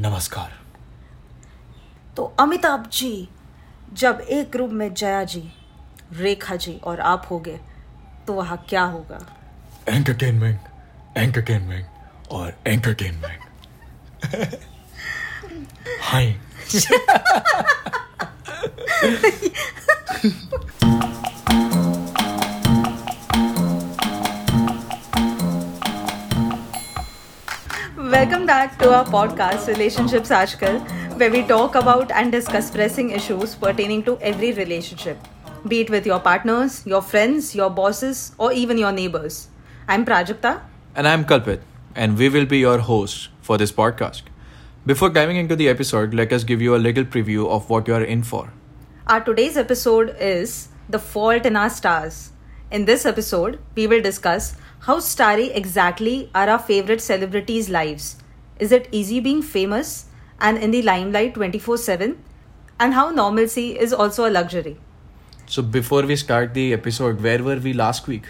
नमस्कार। तो अमिताभ जी जब एक रूप में जया जी रेखा जी और आप हो गए तो वहाँ क्या होगा? एंटरटेनमेंट एंटरटेनमेंट और entertainment hi. Welcome back to our podcast, Relationships Aajkal, where we talk about and discuss pressing issues pertaining to every relationship, be it with your partners, your friends, your bosses, or even your neighbors. I'm Prajakta. And I'm Kalpit, and we will be your hosts for this podcast. Before diving into the episode, let us give you a little preview of what you are in for. Our today's episode is The Fault in Our Stars. In this episode, we will discuss how starry exactly are our favorite celebrities' lives. Is it easy being famous and in the limelight 24 7? And how normalcy is also a luxury. So, before we start the episode, where were we last week?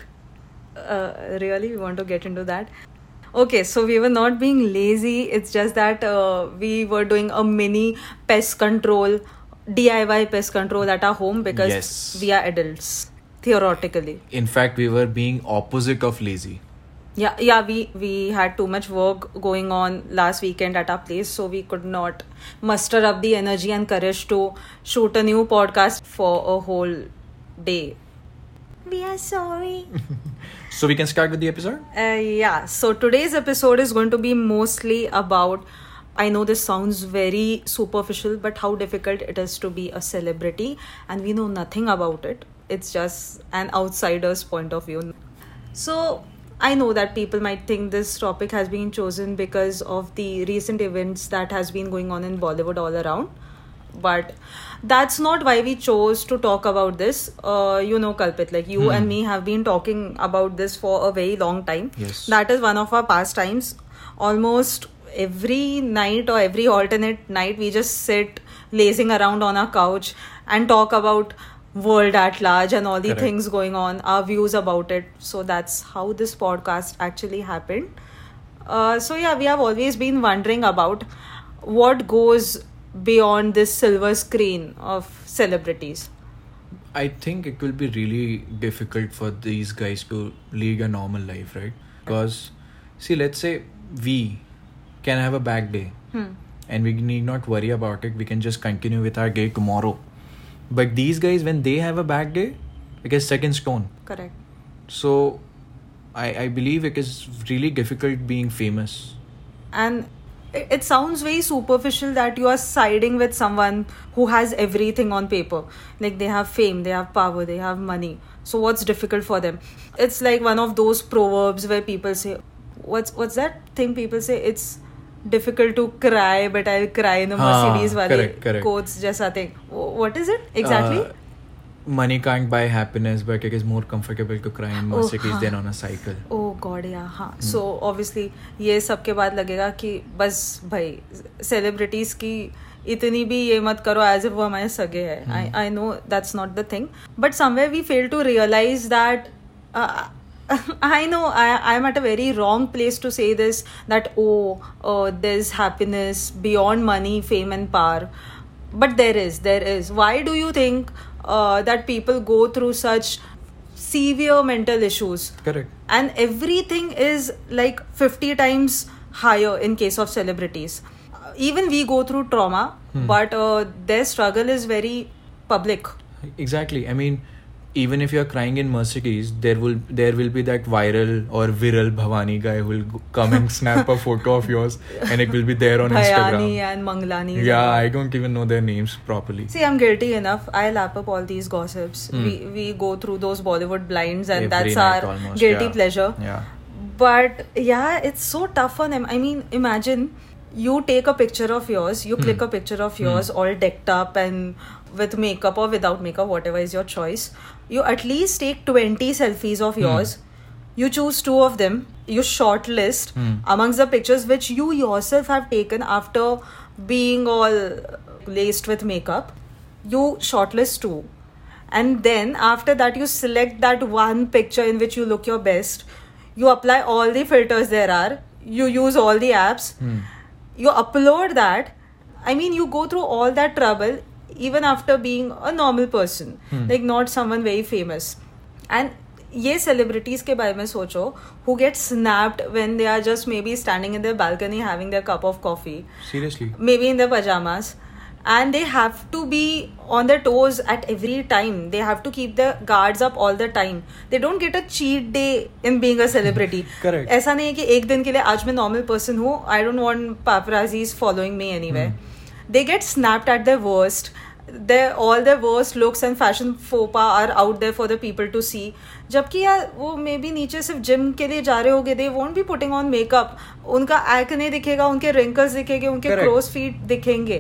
Uh, really? We want to get into that? Okay, so we were not being lazy. It's just that uh, we were doing a mini pest control, DIY pest control at our home because Yes. we are adults, theoretically. In fact, we were being opposite of lazy. Yeah, yeah, we we had too much work going on last weekend at our place, so we could not muster up the energy and courage to shoot a new podcast for a whole day. We are sorry. So, we can start with the episode? Uh, yeah, so today's episode is going to be mostly about. I know this sounds very superficial, but how difficult it is to be a celebrity, and we know nothing about it. It's just an outsider's point of view. So, I know that people might think this topic has been chosen because of the recent events that has been going on in Bollywood all around. But that's not why we chose to talk about this. Uh, you know kalpit like you and me have been talking about this for a very long time. Yes. that is one of our pastimes. Almost every night or every alternate night we just sit lazing around on our couch and talk about world at large and all the Correct. things going on our views about it so that's how this podcast actually happened uh, so yeah we have always been wondering about what goes beyond this silver screen of celebrities I think it will be really difficult for these guys to lead a normal life, right? Because, see, let's say we can have a bad day and we need not worry about it. We can just continue with our day tomorrow. But these guys, when they have a bad day, it is second stone. correct. So, I, I believe it is really difficult being famous. and it, it sounds very superficial that you are siding with someone who has everything on paper. Like they have fame they have power they have money. So what's difficult for them? It's like one of those proverbs where people say what's what's that thing people say? It's difficult to cry but i'll cry in a हाँ, mercedes wale correct, correct. quotes जैसा thing what is it exactly Uh, money can't buy happiness, but it is more comfortable to cry in Oh, Mercedes हाँ. than on a cycle. Oh God yeah हाँ so obviously ये सब के बाद लगेगा कि बस भाई सेलिब्रिटीज की इतनी भी ये मत करो एज इफ़ वो हमारे सगे है I I know that's not the thing but somewhere we fail to realise that I know I I'm at a very wrong place to say this that oh uh, there's happiness beyond money, fame and power, but there is there is. Why do you think uh, that people go through such severe mental issues? Correct. and everything is like 50 times higher in case of celebrities even we go through trauma but uh, their struggle is very public Exactly. I mean, even if you're crying in Mercedes, there will there will be that viral or viral Bhayani guy who will come and snap a photo of yours, and it will be there on Bhayani Instagram. and Manglani Yeah, I don't even know their names properly. see i'm guilty enough i lap up all these gossips we we go through those bollywood blinds and Hmm. Every that's our almost, guilty yeah. pleasure Yeah. but yeah it's so tough on them i mean imagine you take a picture of yours Hmm. you click a picture of yours all decked up and with makeup or without makeup whatever is your choice you at least take 20 selfies of yours. You choose two of them. You shortlist Hmm. amongst the pictures which you yourself have taken after being all laced with makeup. You shortlist two. And then after that you select that one picture in which you look your best. You apply all the filters there are. You use all the apps. Hmm. you upload that. I mean you go through all that trouble even after being a normal person hmm. like not someone very famous and ये celebrities के बारे में सोचो who get snapped when they are just maybe standing in their balcony having their cup of coffee Seriously. maybe in their pajamas and they have to be on their toes at every time they have to keep their guards up all the time they don't get a cheat day in being a celebrity Correct. ऐसा नहीं है कि एक दिन के लिए आज मैं normal person हूँ I don't want paparazzis following me anywhere they get snapped at their worst their all their worst looks and fashion faux pas are out there for the people to see जबकि यार वो may be नीचे सिर्फ़ gym के लिए जा रहे होगे they won't be putting on makeup उनका एक्ने दिखेगा उनके रिंकल्स दिखेंगे उनके. क्रोस फीट दिखेंगे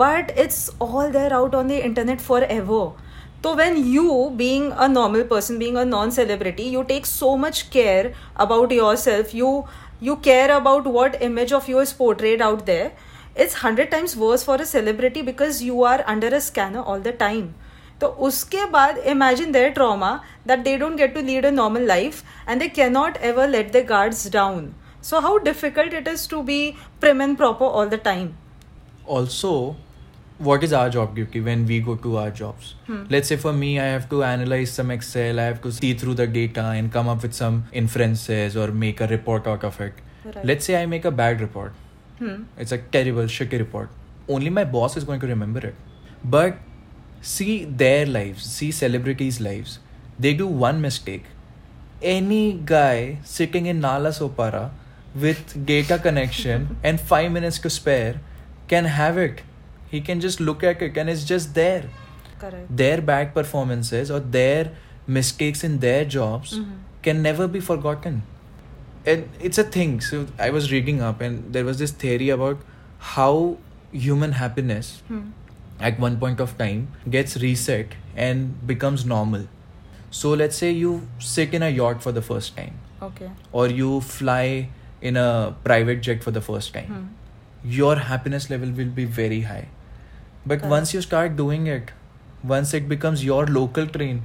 but it's all there out on the internet forever So when you, being a normal person, being a non-celebrity, you take so much care about yourself. You you care about what image of you is portrayed out there. It's hundred times worse for a celebrity because you are under a scanner all the time. तो उसके बाद imagine their trauma that they don't get to lead a normal life and they cannot ever let their guards down. So how difficult it is to be prim and proper all the time. also what is our job Gyuki, when we go to our jobs let's say for me i have to analyze some excel i have to see through the data and come up with some inferences or make a report out of it Right. let's say i make a bad report Hmm. it's a terrible shitty report. Only my boss is going to remember it. But see their lives see celebrities lives. They do one mistake. Any guy sitting in nala sopara with data connection and 5 minutes to spare can have it. He can just look at it and it's just there. Correct. their bad performances or their mistakes in their jobs can never be forgotten and it's a thing so i was reading up and there was this theory about how human happiness Hmm. at one point of time gets reset and becomes normal so let's say you sit in a yacht for the first time Okay. or you fly in a private jet for the first time Hmm. your happiness level will be very high but Correct. once you start doing it once it becomes your local train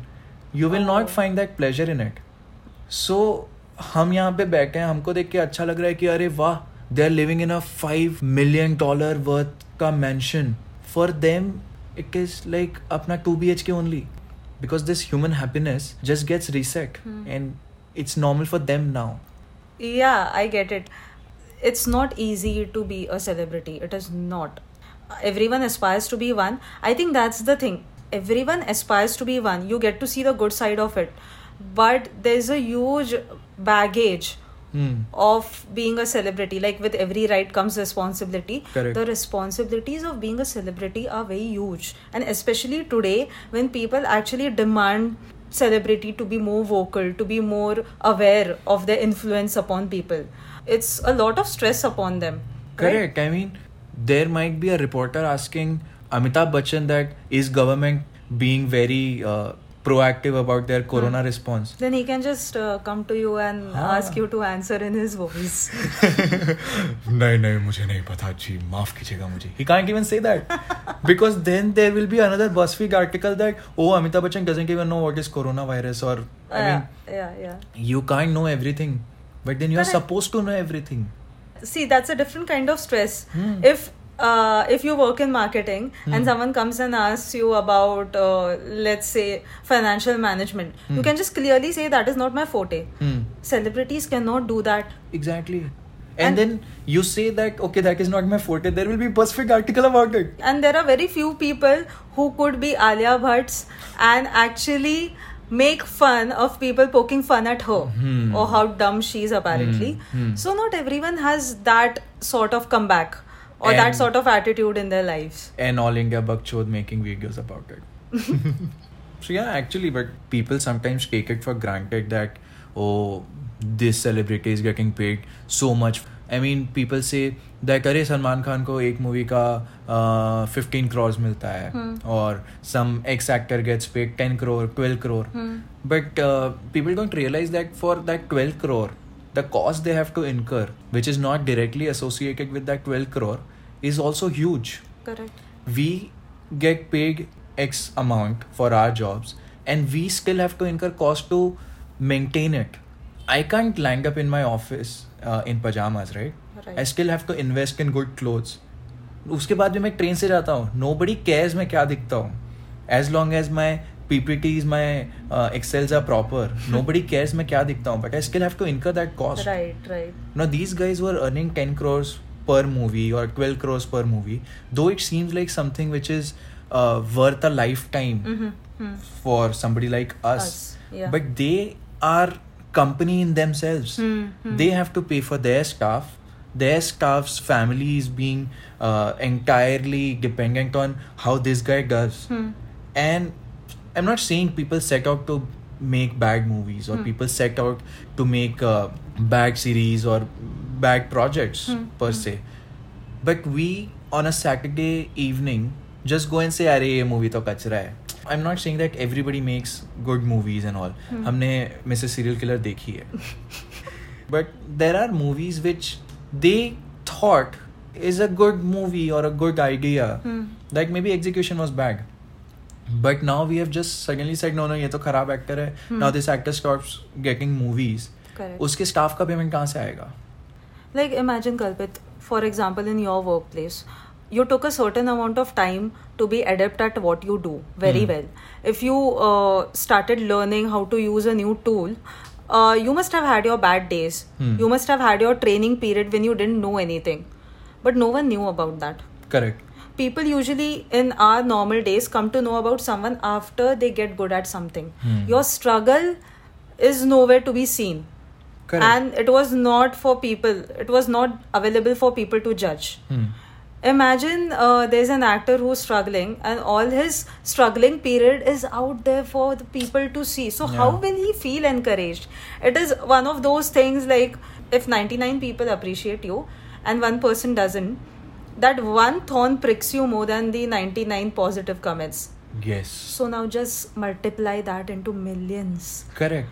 you will Oh. not find that pleasure in it so हम यहाँ पे बैठे हैं हमको देख के अच्छा लग रहा है कि अरे वाह they are living in a five million dollar worth का mansion for them it is like अपना two B H K only because this human happiness just gets reset and it's normal for them now yeah I get it it's not easy to be a celebrity it is not everyone aspires to be one I think that's the thing everyone aspires to be one you get to see the good side of it but there is a huge baggage Hmm. of being a celebrity. Like with every right comes responsibility. Correct. The responsibilities of being a celebrity are very huge. And especially today, when people actually demand celebrity to be more vocal, to be more aware of their influence upon people, it's a lot of stress upon them. right? Correct. I mean, there might be a reporter asking Amitabh Bachchan that is government being very uh, proactive about their hmm. corona hmm. response. Then he can just uh, come to you and ah. ask you to answer in his voice. He can't even say that. Because then there will be another buzzfeed article that oh amitabh bachchan doesn't even know what is coronavirus or i yeah, mean yeah yeah. you can't know everything. But then you but are supposed I... to know everything. See that's a different kind of stress. Hmm. if uh, if you work in marketing and someone comes and asks you about uh, let's say financial management you can just clearly say that is not my forte Hmm. celebrities cannot do that exactly and, And- then you say that okay that is not my forte there will be BuzzFeed article about it and there are very few people who could be Alia Bhatts and actually make fun of people poking fun at her Hmm. or how dumb she is apparently. Hmm. Hmm. So not everyone has that sort of comeback or and, that sort of attitude in their lives. and all India Bakchod making videos about it. so yeah, actually, but people sometimes take it for granted that oh, this celebrity is getting paid so much. I mean, people say that अरे सलमान खान को एक movie का fifteen crores मिलता है और some ex actor gets paid 10 crore 12 crore but uh, people don't realize that for that 12 crore the cost they have to incur which is not directly associated with that 12 crore is also huge Correct. we get paid x amount for our jobs and we still have to incur cost to maintain it I can't land up in my office uh, in pajamas, right? Right. I still have to invest in good clothes. उसके बाद भी मैं train से जाता हूँ no बडी cares मैं क्या दिखता हूँ as long as my PPT my Excel are proper nobody cares मैं क्या दिखता हूँ but I still have these guys were earning ten crores per movie और twelve crores per movie though it seems like something which is worth a lifetime for somebody like us but they are company in themselves they have to pay for their staff their staff family is being entirely dependent on how this guy does and I'm not saying people set out to make bad movies or Hmm. people set out to make uh, bad series or bad projects Hmm. per se. But we on a Saturday evening just go and say अरे ये movie तो कचरा है. I'm not saying that everybody makes good movies and all. Hmm. हमने Mrs. Serial Killer देखी है. but there are movies which they thought is a good movie or a good idea. Hmm. Like maybe execution was bad. But now we have just suddenly said no no ये तो खराब actor है. Now this actor stops getting movies उसके staff का payment कहाँ से आएगा? Like imagine कल्पित for example in your work place you took a certain amount of time to be adept at what you do very well if you started learning how to use a new tool you must have had your bad days you must have had your training period when you didn't know anything but no one knew about that correct People usually in our normal days come to know about someone after they get good at something. Hmm. Your struggle is nowhere to be seen Correct. and it was not for people it was not available for people to judge Hmm. imagine uh, there's an actor who's struggling and all his struggling period is out there for the people to see so how will he feel encouraged it is one of those things like if 99 people appreciate you and one person doesn't that one thorn pricks you more than the 99 positive comments Yes. so now just multiply that into millions Correct.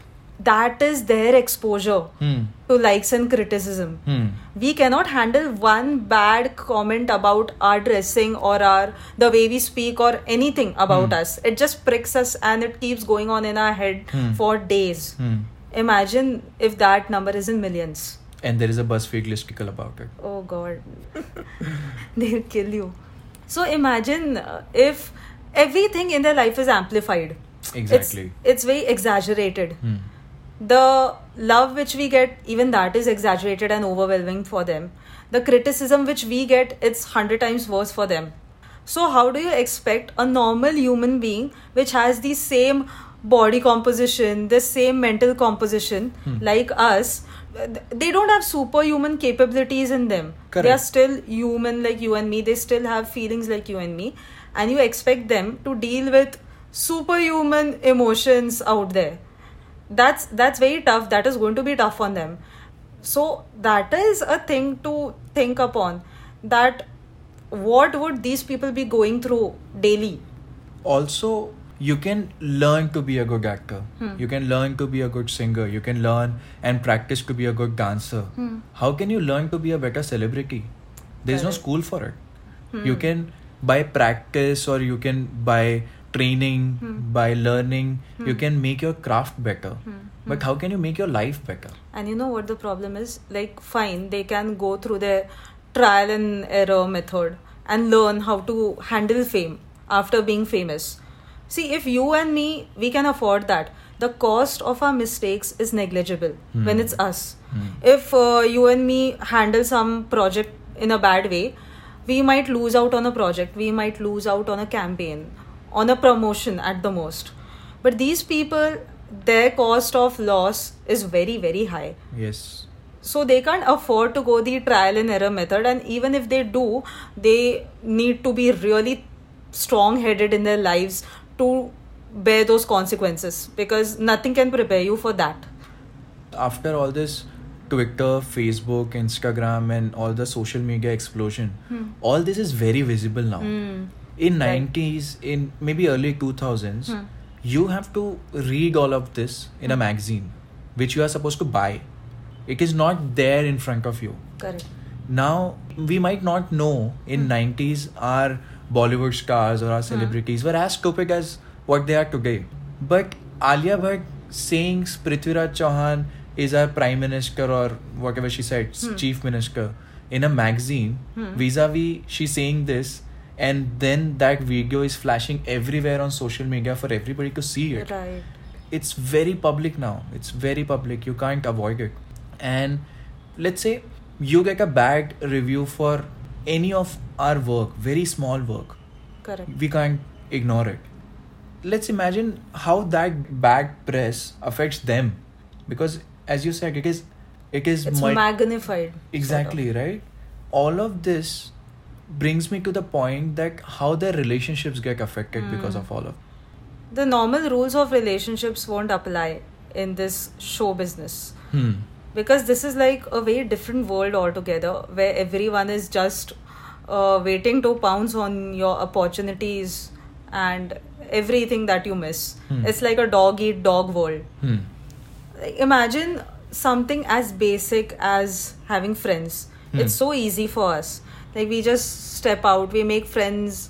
that is their exposure Hmm. to likes and criticism. Hmm. We cannot handle one bad comment about our dressing or our the way we speak or anything about Hmm. us. It just pricks us and it keeps going on in our head Hmm. for days. Hmm. Imagine if that number is in millions. And there is a BuzzFeed listicle about it. Oh god. They'll kill you. So imagine uh, if everything in their life is amplified. Exactly. It's, it's very exaggerated. Hmm. the love which we get even that is exaggerated and overwhelming for them the criticism which we get it's 100 times worse for them so how do you expect a normal human being which has the same body composition the same mental composition Hmm. like us they don't have superhuman capabilities in them. They are still human like you and me. They still have feelings like you and me. And you expect them to deal with superhuman emotions out there. That's that's very tough. That is going to be tough on them. So that is a thing to think upon that what would these people be going through daily? Also you can learn to be a good actor Hmm. you can learn to be a good singer you can learn and practice to be a good dancer Hmm. how can you learn to be a better celebrity there's no school for it Hmm. you can by practice or you can by training Hmm. by learning you Hmm. can make your craft better Hmm. but how can you make your life better and you know what the problem is like fine they can go through their trial and error method and learn how to handle fame after being famous see if you and me we can afford that the cost of our mistakes is negligible Hmm. when it's us Hmm. if uh, you and me handle some project in a bad way we might lose out on a project we might lose out on a campaign on a promotion at the most but these people their cost of loss is very very high yes so they can't afford to go the trial and error method and even if they do they need to be really strong headed in their lives to bear those consequences because nothing can prepare you for that after all this twitter facebook instagram and all the social media explosion Hmm. all this is very visible now Hmm. in Right. 90s in maybe early 2000s Hmm. you have to read all of this in a magazine which you are supposed to buy it is not there in front of you correct now we might not know in 90s our bollywood stars or our celebrities were as stupid as what they are today but alia bhatt saying prithviraj chauhan is our prime minister or whatever she said, Hmm. chief minister, in a magazine, Hmm. vis-a-vis she's saying this, and then that video is flashing everywhere on social media for everybody to see it. Right. It's very public now. It's very public. You can't avoid it. And let's say you get a bad review for any of our work, very small work Correct. we can't ignore it let's imagine how that bad press affects them because as you said it is it is It's mul- magnified. exactly right all of this brings me to the point that how their relationships get affected because Hmm. of all of The normal rules of relationships won't apply in this show business. hmm because this is like a very different world altogether where everyone is just uh, waiting to pounce on your opportunities and everything that you miss. Hmm. it's like a dog eat dog world. Hmm. Like, imagine something as basic as having friends. Hmm. it's so easy for us. Like we just step out we make friends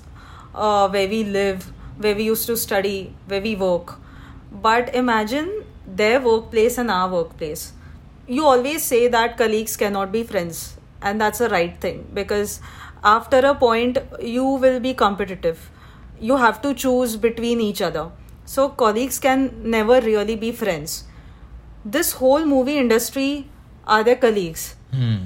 uh, where we live where we used to study where we work. But imagine their workplace and our workplace you always say that colleagues cannot be friends and that's a right thing because after a point you will be competitive. You have to choose between each other. So colleagues can never really be friends. This whole movie industry are their colleagues. Hmm.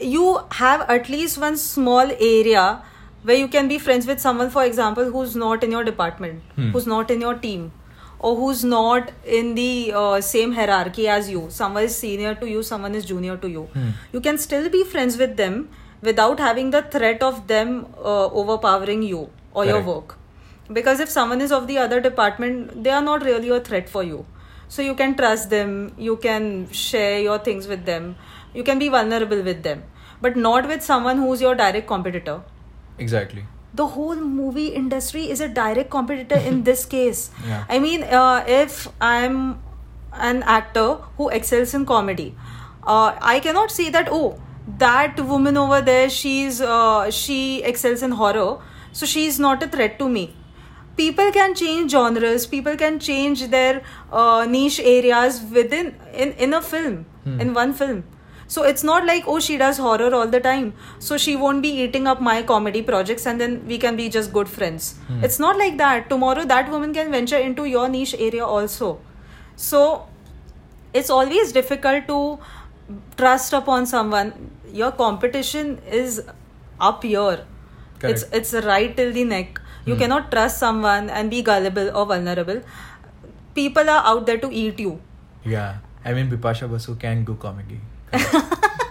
You have at least one small area where you can be friends with someone for example who's not in your department Hmm. who's not in your team or who's not in the uh, same hierarchy as you. Someone is senior to you someone is junior to you. Hmm. you can still be friends with them without having the threat of them uh, overpowering you or your work. Because if someone is of the other department they are not really a threat for you. So you can trust them you can share your things with them you can be vulnerable with them but not with someone who's your direct competitor. Exactly the whole movie industry is a direct competitor in this case Yeah. i mean uh, if i'm an actor who excels in comedy uh, i cannot say that oh that woman over there she's uh, she excels in horror so she's not a threat to me people can change genres people can change their uh, niche areas within in, in a film Hmm. in one film so it's not like oh she does horror all the time. So she won't be eating up my comedy projects and then we can be just good friends. Hmm. it's not like that. Tomorrow that woman can venture into your niche area also. So it's always difficult to trust upon someone. Your competition is up here. It's Correct. it's right till the neck. You Hmm. cannot trust someone and be gullible or vulnerable. People are out there to eat you. Yeah. I mean bipasha basu can do comedy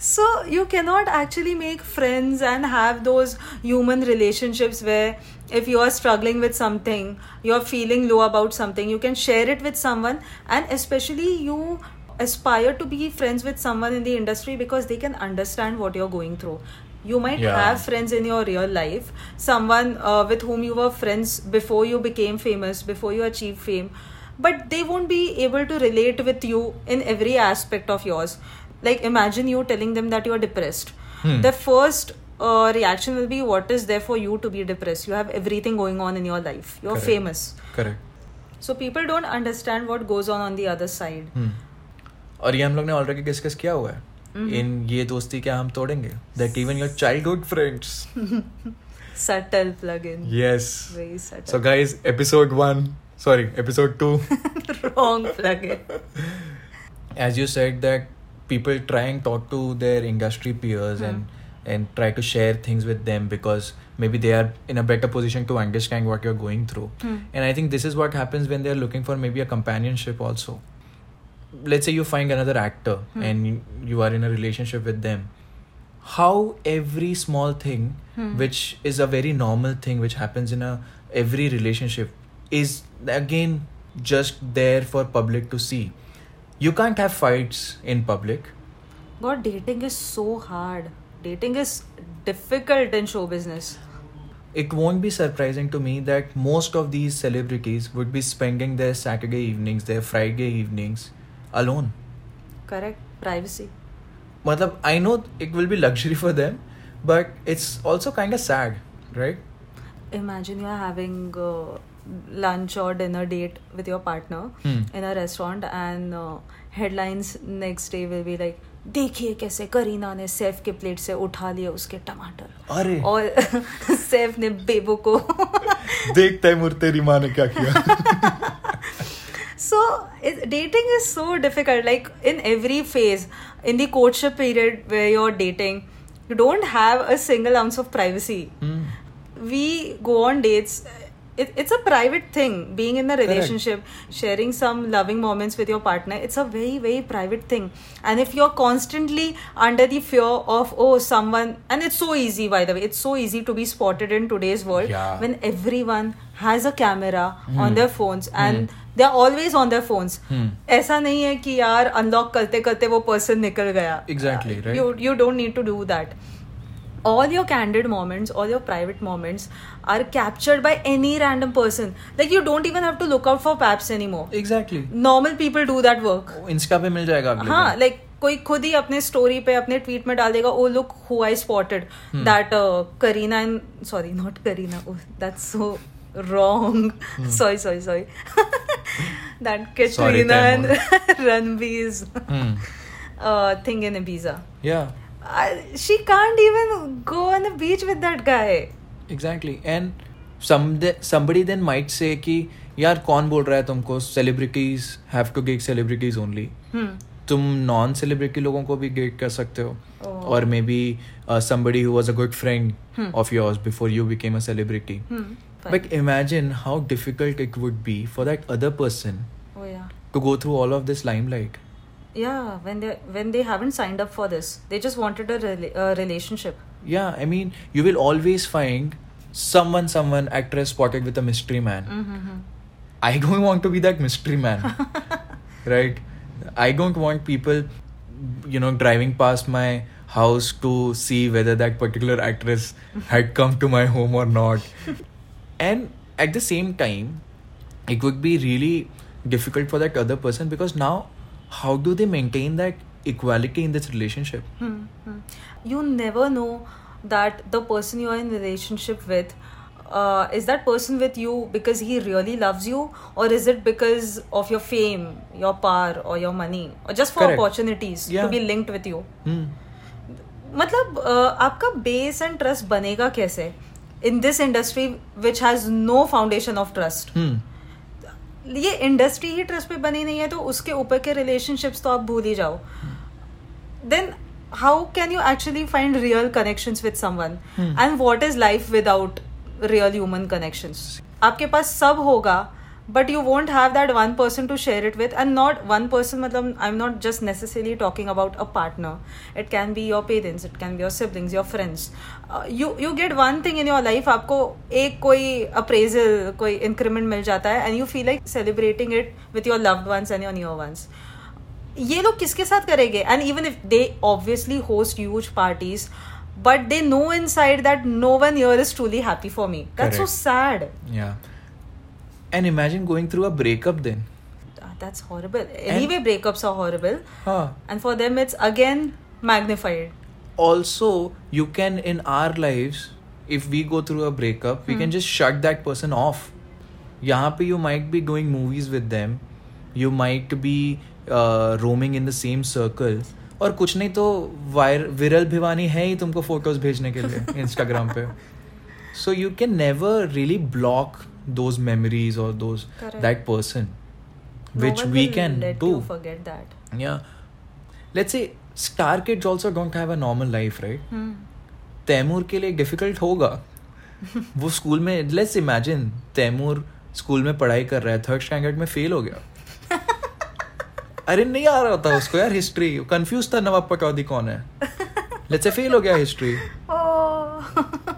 So you cannot actually make friends and have those human relationships where if you are struggling with something, you are feeling low about something, you can share it with someone and especially you aspire to be friends with someone in the industry because they can understand what you're going through. You might Yeah. have friends in your real life, someone uh, with whom you were friends before you became famous, before you achieved fame, but they won't be able to relate with you in every aspect of yours like imagine you telling them that you are depressed Hmm. the first uh, reaction will be what is there for you to be depressed you have everything going on in your life you're Correct. famous correct so people don't understand what goes on on the other side हम्म। और ये हम लोग ने already discuss किया हुआ है हम्म। इन ये दोस्ती क्या हम तोड़ेंगे that even your childhood friends subtle plug-in yes very subtle so guys episode 1 Sorry, episode 2. Wrong plug. As you said that people try and talk to their industry peers mm. and hmm. and try to share things with them because maybe they are in a better position to understand what you're going through. Mm. And I think this is what happens when they're looking for maybe a companionship also. Let's say you find another actor mm. and you are in a relationship with them. How every small thing, mm. which is a very normal thing, which happens in a every relationship, is again just there for public to see. You can't have fights in public. God dating is so hard. Dating is difficult in show business. It won't be surprising to me that most of these celebrities would be spending their saturday evenings their friday evenings alone. Correct. Privacy. Matlab, i know it will be luxury for them but it's also kind of sad right? Imagine you're having uh, lunch और dinner date with your partner in in a restaurant and uh, headlines next day will देखिए कैसे करीना ने safe के plate से उठा लिए उसके टमाटर. अरे। और सेफ़ ने बेबो को देखता है मुर्ते रिमा ने क्या किया। So dating is so difficult like in every phase in the courtship period where you're dating don't have a single ounce of privacy we go on dates it, it's a private thing being in a relationship sharing some loving moments with your partner it's a very very private thing and if you're constantly under the fear of oh someone and it's so easy by the way it's so easy to be spotted in today's world Yeah. when everyone has a camera on their phones and they're always on their phones Hmm. ऐसा नहीं है कि यार unlock करते करते वो person निकल गया Exactly, right. you you don't need to do that all your candid moments all your private moments are captured by any random person like you don't even have to look out for paps anymore exactly normal people do that work Insta पे मिल जाएगा अगले हाँ दिन। Like कोई खुद ही अपने story पे अपने ट्वीट में डाल देगा oh look who I spotted Hmm. That Kareena and sorry not Kareena that's so wrong Hmm. Sorry sorry sorry that Katrina and रणबीर्स Hmm. Thing in Ibiza. Yeah, I, she can't even go on the beach with that guy. Exactly. And some somebody then might say कि यार कौन बोल रहा है तुमको celebrities have to get celebrities only तुम non celebrity लोगों को भी गेट कर सकते हो। oh. और maybe somebody who was a good friend of yours before you became a celebrity but imagine how difficult it would be for that other person to go through all of this limelight Yeah, when they when they haven't signed up for this, they just wanted a, a relationship. Yeah, I mean, you will always find someone, someone, actress spotted with a mystery man. Mm-hmm. I don't want to be that mystery man, right? I don't want people, you know, driving past my house to see whether that particular actress had come to my home or not. And at the same time, it would be really difficult for that other person because now, how do they maintain that equality in this relationship? Hmm, hmm. You never know that the person you are in relationship with uh, is that person with you because he really loves you or is it because of your fame your power or your money or just for Correct. opportunities Yeah. to be linked with you Hmm. मतलब uh, आपका base and trust बनेगा कैसे in this industry which has no foundation of trust Hmm. ये industry ही trust पे बनी नहीं है तो उसके ऊपर के रिलेशनशिप्स तो आप भूल ही जाओ। Then how can you actually find real connection with someone. And what is life without real human connection आपके पास सब होगा but you won't have that one person to share it with and not one person मतलब आई am not just necessarily talking about a partner it can be your parents it can be your siblings your friends you you get one thing in your life आपको एक कोई appraisal कोई increment मिल जाता है and you feel like celebrating it with your loved ones and your new ones ये लोग किसके साथ करेंगे and even if they obviously host huge parties but they know in side that no one year is truly happy for me that's so Correct. Sad Yeah. And imagine going through a breakup then. that's horrible anyway breakups are horrible Huh. and for them it's again magnified Also, you can in our lives, if we go through a breakup, we can just shut that person off. यहाँ पे you might be going movies with them, you might be uh, roaming in the same circle. और कुछ नहीं तो wire विरल भिवानी है ही तुमको photos भेजने के लिए इंस्टाग्राम पे so you can never really block those memories और those Correct. That person No which we can let do. you forget that. Yeah. Let's say star kids also don't have a normal life right? Hmm. Taimur के लिए difficult होगा वो school में let's imagine Taimur school में पढ़ाई कर रहा है थर्ड स्टैंडर्ड में फेल हो गया अरे नहीं आ रहा था उसको यार हिस्ट्री कंफ्यूज था नवाब पटौदी कौन है लेट्स से फेल हो गया history oh.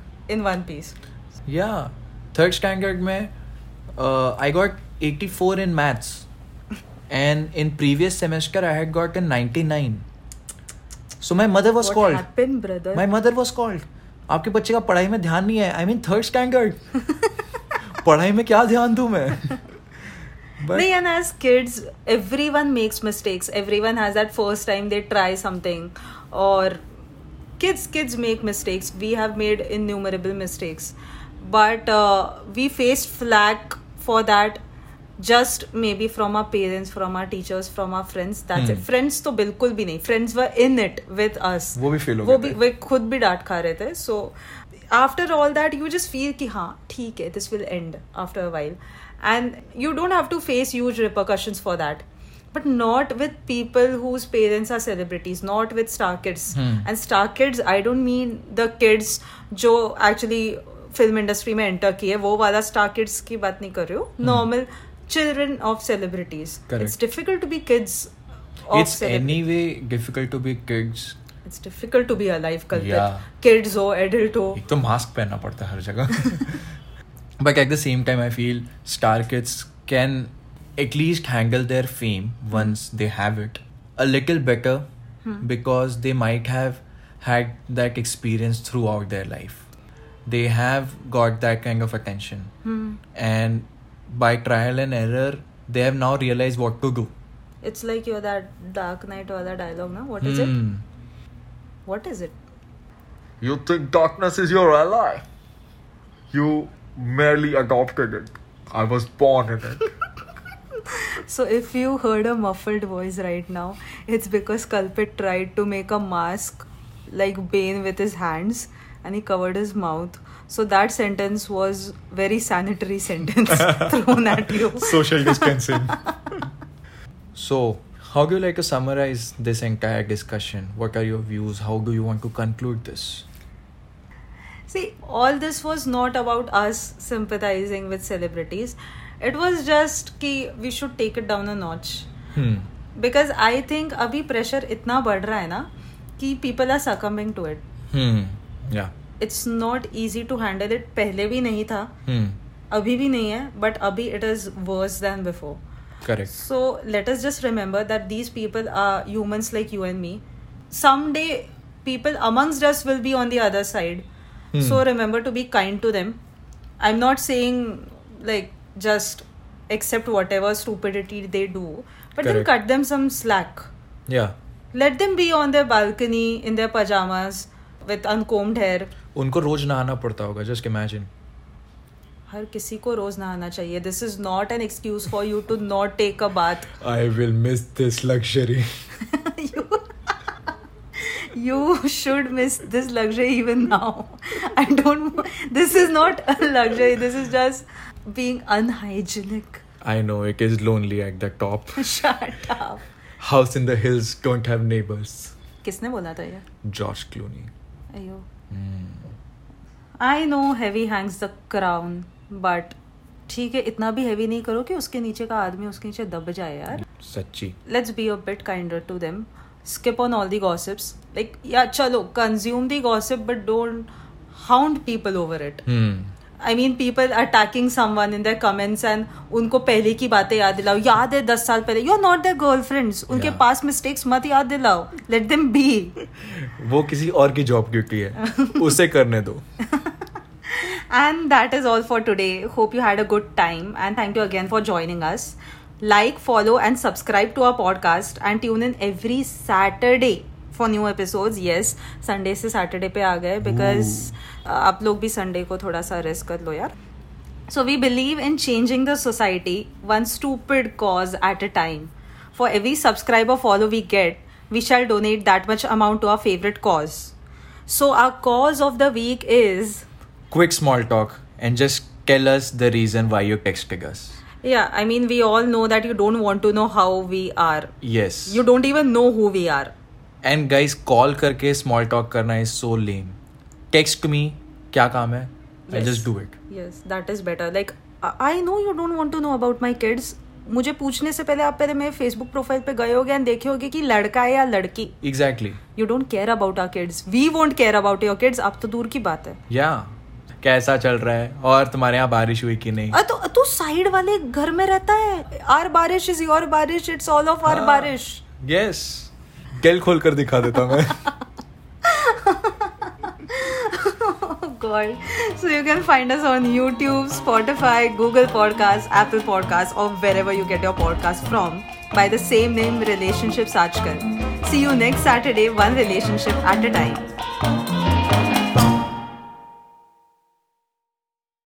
in one piece. या थर्ड स्टैंडर्ड में uh, I got 84 in maths, and in previous semester I had gotten 99. So my mother was what called. happened, brother? My mother was called. आपके बच्चे का पढ़ाई में ध्यान नहीं है आई मीन थर्ड स्टैंडर्ड पढ़ाई में क्या ध्यान दूँ मैं But- No, and as kids, everyone makes mistakes. Everyone has that first time they try something, or kids kids make mistakes. We have made innumerable mistakes, but uh, we faced flack for that. Just maybe from our parents, from our teachers, from our friends. That's Hmm. it. Friends तो बिल्कुल भी नहीं. Friends were in it with us. वो भी feel हो वो गए भी थे। वे खुद भी डांट खा रहे थे. So after all that, you just feel कि हाँ ठीक है. This will end after a while, and you don't have to face huge repercussions for that. But not with people whose parents are celebrities. Not with star kids. Hmm. And star kids, I don't mean the kids जो actually film industry में enter किए वो वाला star kids की बात नहीं कर रही हूँ normal children of celebrities. It's difficult to be kids it's anyway difficult to be kids it's difficult to be alive कल. किड्स हो एडल्ट हो एक तो मास्क पहनना पड़ता है हर जगह but at the same time i feel star kids can at least handle their fame once they have it a little better hmm. because they might have had that experience throughout their life. They have got that kind of attention. Hmm. and by trial and error they have now realized what to do. It's like you're that dark knight or that dialogue now what is hmm. it what is it? You think darkness is your ally? You merely adopted it. I was born in it. So if you heard a muffled voice right now, it's because Kalpit tried to make a mask like Bane with his hands and he covered his mouth. So that sentence was very sanitary sentence thrown at you. social distancing. so, how do you like to summarize this entire discussion? What are your views? How do you want to conclude this? See, all this was not about us sympathizing with celebrities. It was just कि we should take it down a notch. Hmm. Because I think अभी pressure इतना बढ़ रहा है ना कि people are succumbing to it. Hmm. Yeah. It's not easy to handle it. पहले भी नहीं था Hmm. अभी भी नहीं है but अभी it is worse than before. Correct. So let us just remember that these people are humans like you and me. Someday, people amongst us will be on the other side. Hmm. So remember to be kind to them. I'm not saying like just accept whatever stupidity they do, but then Correct. cut them some slack. Yeah. Let them be on their balcony in their pajamas with uncombed hair. उनको रोज नहाना पड़ता होगा just imagine हर किसी को रोज नहाना चाहिए this is not an excuse for you to not take a bath I will miss this luxury you you should miss this luxury even now i don't this is not a luxury this is just being unhygienic. I know it is lonely at the top. Shut up. House in the hills don't have neighbors. किसने बोला था ये? Josh Clooney. अयो. Hmm. I know heavy hangs the crown, but ठीक है इतना भी heavy नहीं करो कि उसके नीचे का आदमी उसके नीचे दब जाए यार सच्ची let's be a bit kinder to them skip on all the gossips like या चलो consume the gossip but don't hound people over it Hmm. I mean people attacking someone in their comments and उनको पहले की बातें याद दिलाओ याद है दस साल पहले you are not their girlfriends उनके Yeah. पास मिस्टेक्स मत याद दिलाओ लेट देम बी वो किसी और की जॉब ड्यूटी है उसे करने दो And that is all for today. Hope you had a good time and thank you again for joining us. Like, follow, and subscribe to our podcast and tune in every Saturday for new episodes. Yes, Sunday से Saturday पे आ गए because uh, आप लोग भी Sunday को थोड़ा सा rest कर लो यार so we believe in changing the society one stupid cause at a time for every subscriber follow we get we shall donate that much amount to our favourite cause so our cause of the week is quick small talk and just tell us the reason why you text us Yeah, I mean, we all know that you don't want to know how we are. Yes. You don't even know who we are. And guys, call karke small talk karna is so lame. Text me क्या काम है? I just do it Yes, that is better. Like, I I know you don't want to know about my kids. मुझे पूछने से पहले आप पहले मेरे फेसबुक प्रोफ़ाइल पे गए होगे एंड देखे होगे कि लड़का है या लड़की। Exactly you don't care about our kids we won't care about your kids अब तो दूर की बात है। या yeah. कैसा चल रहा है? और तुम्हारे यहाँ बारिश हुई कि नहीं? तो तू साइड वाले घर में रहता है। Our Baarish is your Baarish. It's all of our. Baarish. Yes गेल खोल कर दिखा देता मैं। God. So you can find us on YouTube, Spotify, Google Podcasts, Apple Podcasts, or wherever you get your podcast from by the same name Relationship Sajkar. See you next Saturday, one relationship at a time.